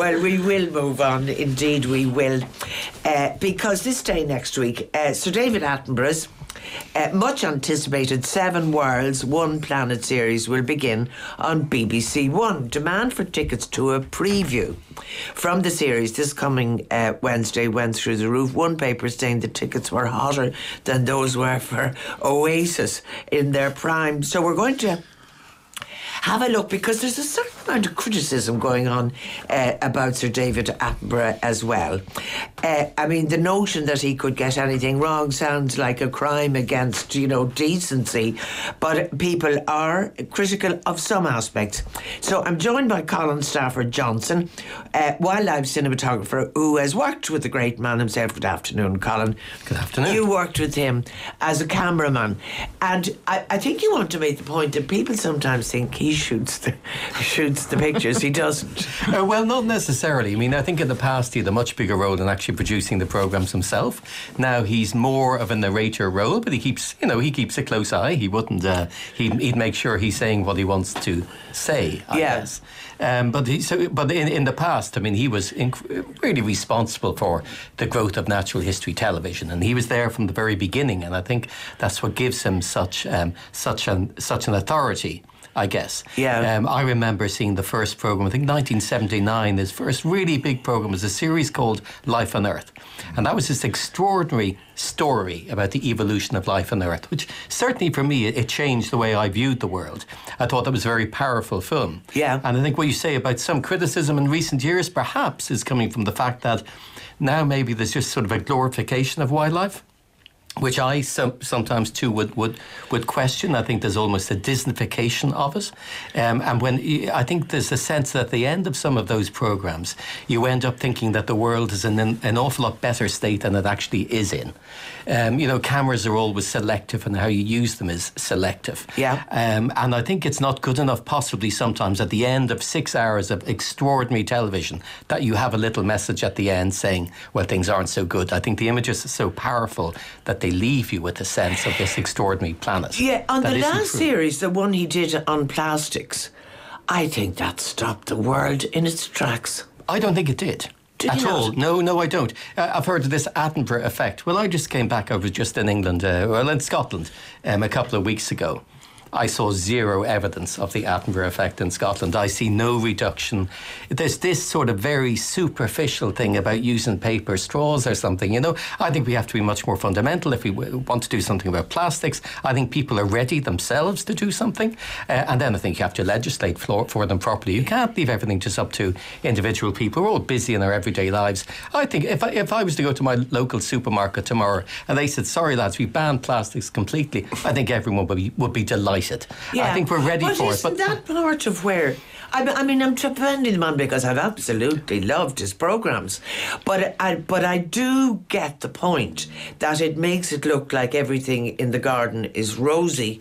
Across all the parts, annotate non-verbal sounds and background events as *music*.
Well, we will move on. Indeed, we will. Uh, because this day next week, uh, Sir David Attenborough's uh, much anticipated Seven Worlds, One Planet series will begin on BBC One. Demand for tickets to a preview from the series this coming uh, Wednesday went through the roof. One paper saying the tickets were hotter than those were for Oasis in their prime. So we're going to have a look because there's a certain amount of criticism going on uh, about Sir David Attenborough as well. Uh, I mean, the notion that he could get anything wrong sounds like a crime against, you know, decency, but people are critical of some aspects. So I'm joined by Colin Stafford Johnson, uh, wildlife cinematographer who has worked with the great man himself. Good afternoon, Colin. Good afternoon. You worked with him as a cameraman, and I, I think you want to make the point that people sometimes think he shoots the *laughs* shoots the pictures. He doesn't. *laughs* Uh, well, not necessarily. I mean, I think in the past he had a much bigger role in actually producing the programs himself. Now he's more of a narrator role, but he keeps, you know, he keeps a close eye. He wouldn't. Uh, he'd, he'd make sure he's saying what he wants to say. I guess. Um, but he, so, but in, in the past, I mean, he was inc- really responsible for the growth of natural history television, and he was there from the very beginning. And I think that's what gives him such um, such an such an authority. I guess. Yeah. Um, I remember seeing the first program. I think 1979. His first really big program was a series called Life on Earth, and that was this extraordinary story about the evolution of life on Earth, which certainly for me it, it changed the way I viewed the world. I thought that was a very powerful film. Yeah. And I think what you say about some criticism in recent years, perhaps, is coming from the fact that now maybe there's just sort of a glorification of wildlife which I some, sometimes too would, would would question. I think there's almost a Disneyfication of it, um, and when I think there's a sense that at the end of some of those programs, you end up thinking that the world is in an, an awful lot better state than it actually is in. Um, you know, cameras are always selective, and how you use them is selective. Yeah. Um, and I think it's not good enough, possibly sometimes at the end of six hours of extraordinary television, that you have a little message at the end saying, well, things aren't so good. I think the images are so powerful that they leave you with a sense of this extraordinary planet. Yeah, on that the last true. series, the one he did on plastics, I think that stopped the world in its tracks. I don't think it did. Did at not? all. No, no, I don't. Uh, I've heard of this Attenborough effect. Well, I just came back. I was just in England, uh, well, in Scotland, um, a couple of weeks ago. I saw zero evidence of the Attenborough effect in Scotland. I see no reduction. There's this sort of very superficial thing about using paper straws or something. You know, I think we have to be much more fundamental if we want to do something about plastics. I think people are ready themselves to do something, uh, and then I think you have to legislate for, for them properly. You can't leave everything just up to individual people. We're all busy in our everyday lives. I think if I, if I was to go to my local supermarket tomorrow and they said, "Sorry, lads, we banned plastics completely," I think everyone would be would be delighted. I think we're ready but for it. isn't that part of where? I mean, I'm defending the man because I've absolutely loved his programs, but I but I do get the point that it makes it look like everything in the garden is rosy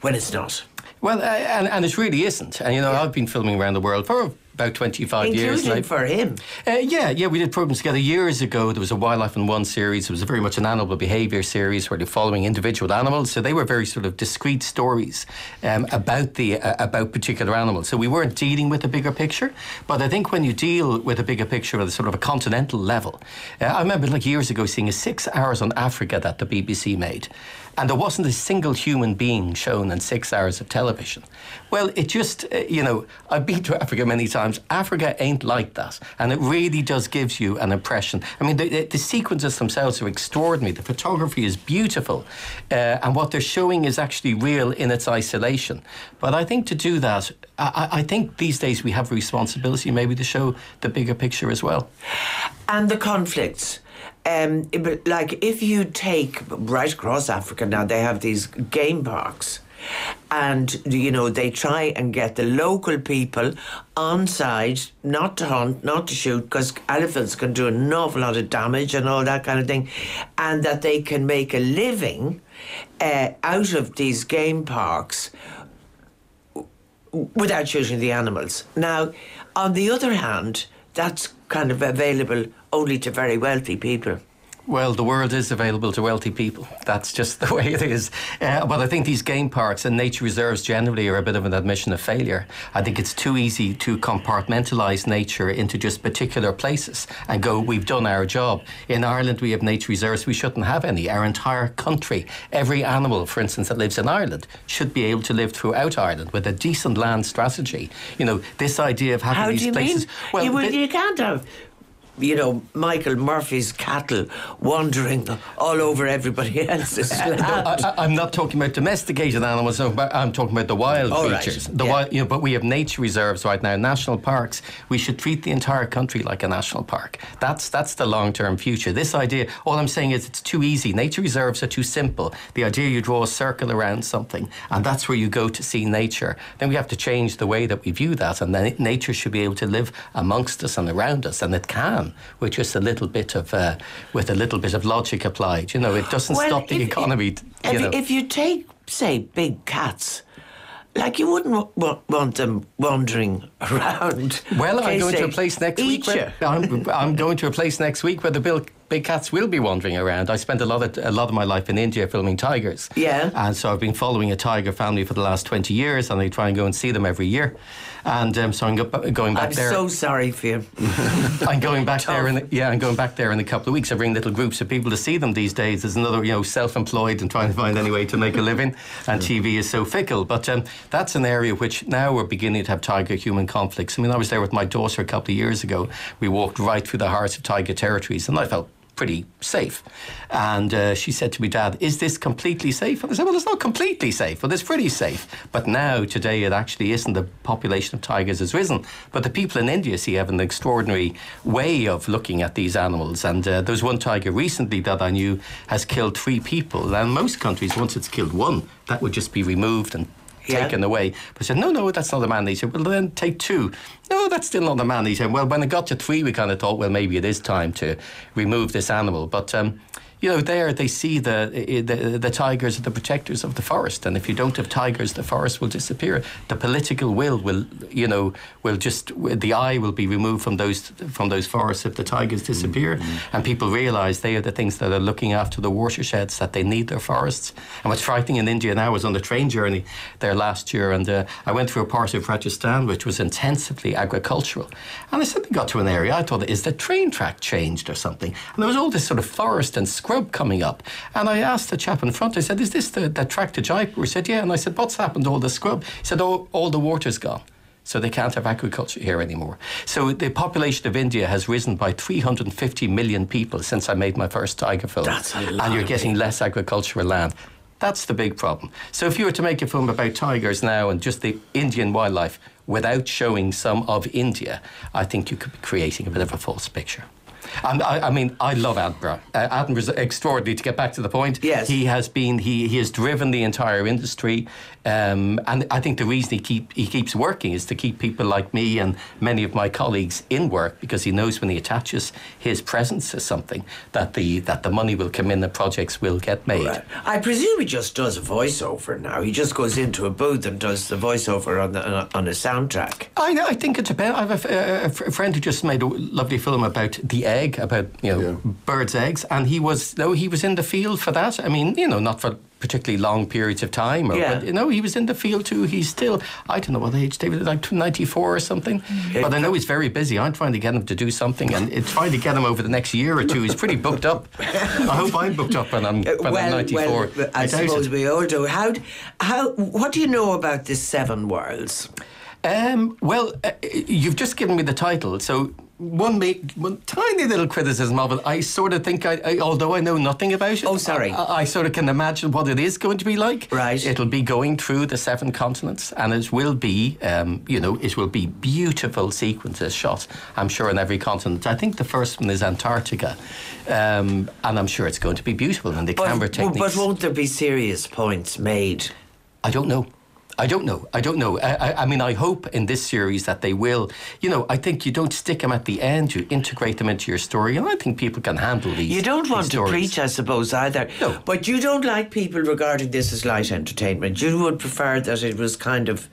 when it's not. Well, uh, and, and it really isn't. And you know, I've been filming around the world for about 25 years. Including and I- for him. Uh, yeah, yeah, we did programs together years ago. There was a Wildlife on One series. It was very much an animal behaviour series where they're following individual animals. So they were very sort of discrete stories um, about the uh, about particular animals. So we weren't dealing with a bigger picture. But I think when you deal with a bigger picture at a sort of a continental level, uh, I remember like years ago seeing a six hours on Africa that the BBC made. And there wasn't a single human being shown in six hours of television. Well, it just, uh, you know, I've been to Africa many times. Africa ain't like that. And it really does gives you an impression. I mean, the, the, the sequences themselves are extraordinary. The photography is beautiful. Uh, and what they're showing is actually real in its isolation. But I think to do that, I, I think these days we have a responsibility maybe to show the bigger picture as well. and the conflicts. Um, like if you take right across Africa now, they have these game parks, and you know they try and get the local people on side, not to hunt, not to shoot, because elephants can do an awful lot of damage and all that kind of thing, and that they can make a living uh, out of these game parks without shooting the animals. Now, on the other hand, that's kind of available only to very wealthy people. Well, the world is available to wealthy people. That's just the *laughs* way it is. Uh, but I think these game parks and nature reserves generally are a bit of an admission of failure. I think it's too easy to compartmentalise nature into just particular places and go, we've done our job. In Ireland, we have nature reserves. We shouldn't have any. Our entire country, every animal, for instance, that lives in Ireland, should be able to live throughout Ireland with a decent land strategy. You know, this idea of having How these do you places. mean? Well, you, you can't have. You know, Michael Murphy's cattle wandering all over everybody *laughs* else's land. I, I'm not talking about domesticated animals. I'm talking about the wild Oh, right. The Yeah. wild, you know, but we have nature reserves right now, national parks. We should treat the entire country like a national park. That's that's the long-term future. This idea, all I'm saying is, it's too easy. Nature reserves are too simple. The idea you draw a circle around something, and that's where you go to see nature. Then we have to change the way that we view that, and then nature should be able to live amongst us and around us, and it can with just a little bit of uh, with a little bit of logic applied. You know, it doesn't Well, stop the if- economy. If, you know. if you take, say, big cats, like you wouldn't w- w- want them wandering around. Well, I'm going to a place next week. Where, I'm, I'm going to a place next week where the bill, big cats will be wandering around. I spent a lot of a lot of my life in India filming tigers. Yeah. and so I've been following a tiger family for the last twenty years, and I try and go and see them every year. And um, so I'm go, going back there. I'm so sorry for you. *laughs* I'm going back there in the, *laughs* yeah, I'm going back there in a couple of weeks. I bring little groups of people to see them these days. There's another, you know, self-employed and trying to find any way to make a living, *laughs* and TV is so fickle. But um, that's an area which now we're beginning to have tiger-human conflicts. I mean, I was there with my daughter a couple of years ago. We walked right through the heart of tiger territories, and I felt pretty safe. And uh, she said to me, Dad, is this completely safe? And I said, Well, it's not completely safe, but it's pretty safe. But now, today, it actually isn't. The population of tigers has risen. But the people in India see have an extraordinary way of looking at these animals. And uh, there was one tiger recently that I knew has killed three people. And most countries, once it's killed one, that would just be removed and Yeah. taken away. But said, no, no, that's not a man. Said, well, then take two. No, that's still not a man. He said, well, when it got to three, we kind of thought, well, maybe it is time to remove this animal. But, um, you know, there they see the, the the tigers are the protectors of the forest, and if you don't have tigers, the forest will disappear. The political will will, you know, will just the eye will be removed from those from those forests if the tigers disappear, and people realise they are the things that are looking after the watersheds that they need their forests. And what's frightening in India now I was on the train journey there last year, and uh, I went through a part of Rajasthan which was intensively agricultural, and I suddenly got to an area I thought, is the train track changed or something? And there was all this sort of forest and scrub coming up, and I asked the chap in front, I said, is this the, the track to Jaipur? He said, yeah, and I said, what's happened to all the scrub? He said, oh, all the water's gone. So they can't have agriculture here anymore. So the population of India has risen by 350 million people since I made my first tiger film. That's a lot And you're getting less agricultural land. That's the big problem. So if you were to make a film about tigers now and just the Indian wildlife without showing some of India, I think you could be creating a bit of a false picture. And I, I mean, I love Attenborough. Uh, Attenborough's extraordinary. To get back to the point, Yes. he has been he, he has driven the entire industry, um, and I think the reason he keep he keeps working is to keep people like me and many of my colleagues in work because he knows when he attaches his presence to something that the that the money will come in, the projects will get made. Right. I presume he just does a voiceover now. He just goes into a booth and does the voiceover on the on a soundtrack. I, know. I think it's about. I have a, f- a f- a friend who just made a lovely film about the egg, about you know Yeah. birds' eggs, and he was no, he was in the field for that. I mean, you know, not for particularly long periods of time, or, Yeah. but you know, he was in the field too. He's still, I don't know what age David, like ninety four or something. But I know he's very busy. I'm trying to get him to do something, and it's trying to get him over the next year or two. He's pretty booked up. I hope I'm booked up when I'm when I'm ninety four. well, I, suppose we all do. How, how, what do you know about the Seven Worlds? Um, well, uh, you've just given me the title, so one, ma- one tiny little criticism of it. I sort of think, I, I although I know nothing about it, Oh, sorry. I, I sort of can imagine what it is going to be like. Right. It'll be going through the seven continents, and it will be, um, you know, it will be beautiful sequences shot. I'm sure in every continent. I think the first one is Antarctica, um, and I'm sure it's going to be beautiful. And the camera techniques. but won't there be serious points made? I don't know. I don't know. I don't know. I, I, I mean, I hope in this series that they will. You know, I think you don't stick them at the end. You integrate them into your story, and I think people can handle these. You don't want to stories. preach, I suppose, either. No. But you don't like people regarding this as light entertainment. You would prefer that it was kind of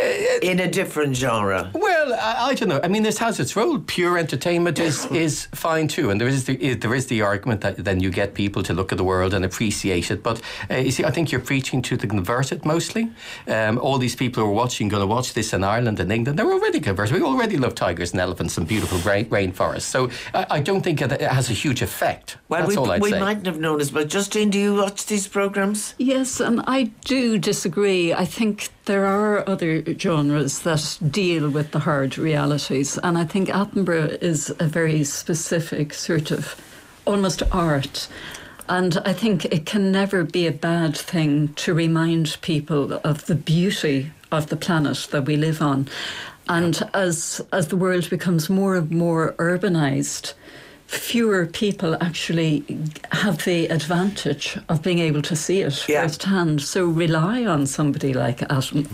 Uh, in a different genre. Well, Well, I, I, don't know. I mean, this has its role. Pure entertainment is, *laughs* is fine too, and there is the there is the argument that then you get people to look at the world and appreciate it. But uh, you see, I think you're preaching to the converted mostly. Um, all these people who are watching, going to watch this in Ireland and England, they're already converted. We already love tigers and elephants and beautiful rain, rainforests. So I, I, don't think it, has a huge effect. Well, That's we, all I'd we say. mightn't have noticed, but Justine, do you watch these programs? Yes, and I do disagree. I think there are other genres that deal with the hard realities, and I think Attenborough is a very specific sort of almost art. And I think it can never be a bad thing to remind people of the beauty of the planet that we live on. And as as the world becomes more and more urbanized, fewer people actually have the advantage of being able to see it yeah. firsthand. So rely on somebody like Atom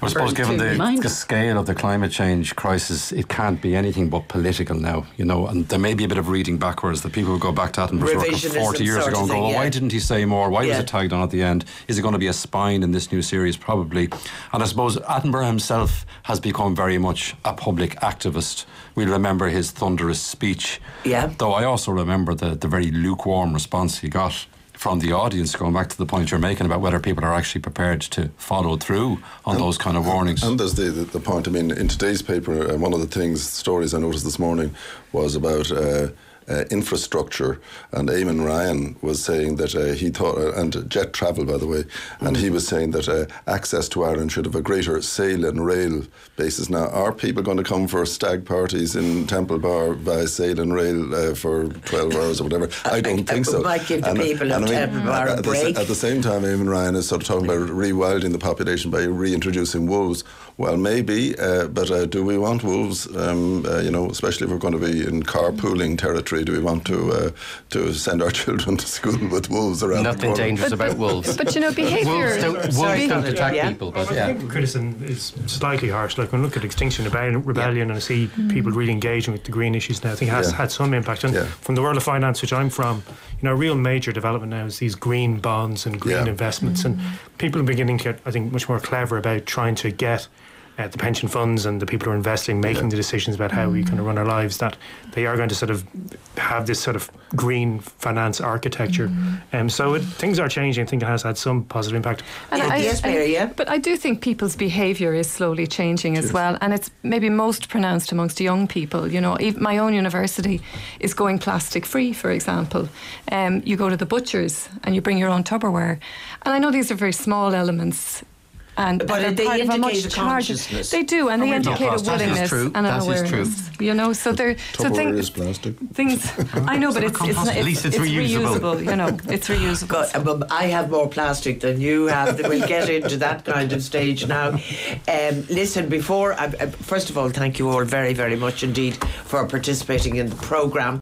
I suppose, given the, the, scale of the climate change crisis, it can't be anything but political now, you know. And there may be a bit of reading backwards. The people who go back to Attenborough 40 years ago and go, well, yeah. why didn't he say more? Why yeah. was it tagged on at the end? Is it going to be a spine in this new series? Probably. And I suppose Attenborough himself has become very much a public activist. We remember his thunderous speech. Yeah. Though I also remember the, the very lukewarm response he got from the audience, going back to the point you're making about whether people are actually prepared to follow through on and, those kind of warnings. And there's the, the, the, point, I mean, in today's paper, uh, one of the things, stories I noticed this morning was about. Uh, uh, infrastructure. And Eamon Ryan was saying that uh, he thought, uh, and jet travel, by the way, and mm. he was saying that uh, access to Ireland should have a greater sail and rail basis. Now, are people going to come for stag parties in Temple Bar by sail and rail uh, for 12 hours or whatever? I don't think so. Might give the and, people and of I mean, Temple Bar a break. The, at the same time, Eamon Ryan is sort of talking about rewilding the population by reintroducing wolves. Well, maybe, uh, but do we want wolves? Um, you know, especially if we're going to be in carpooling territory do we want to uh, to send our *laughs* children to school with wolves around? Nothing dangerous about *laughs* wolves. But you know, behaviour. wolves don't, wolves don't attack yeah. people. But yeah, I think criticism is slightly harsh. Like when I look at Extinction Rebellion yeah. and I see mm. people really engaging with the green issues now, I think it has yeah. had some impact. And from the world of finance, which I'm from, you know, a real major development now is these green bonds and green investments, mm. and people are beginning to get, I think, much more clever about trying to get uh, the pension funds and the people who are investing, making yeah. the decisions about how we kind of run our lives, that they are going to sort of have this sort of green finance architecture. Mm. Um, so it, things are changing. I think it has had some positive impact. And I, yes, Mary, yeah. But I do think people's behaviour is slowly changing as well, and it's maybe most pronounced amongst young people. You know, my own university is going plastic free, for example. Um, you go to the butchers and you bring your own Tupperware, and I know these are very small elements and but they indicate a consciousness. They do, and, they indicate a willingness and an that awareness. You know, so they're *laughs* so things. plastic. Things I know, but *laughs* it's it's, it's, at least it's, it's reusable. reusable. You know, *laughs* it's reusable. God, I have more plastic than you have. we'll get into that kind of stage now. Um, listen, before I, uh, first of all, thank you all very very much indeed for participating in the program.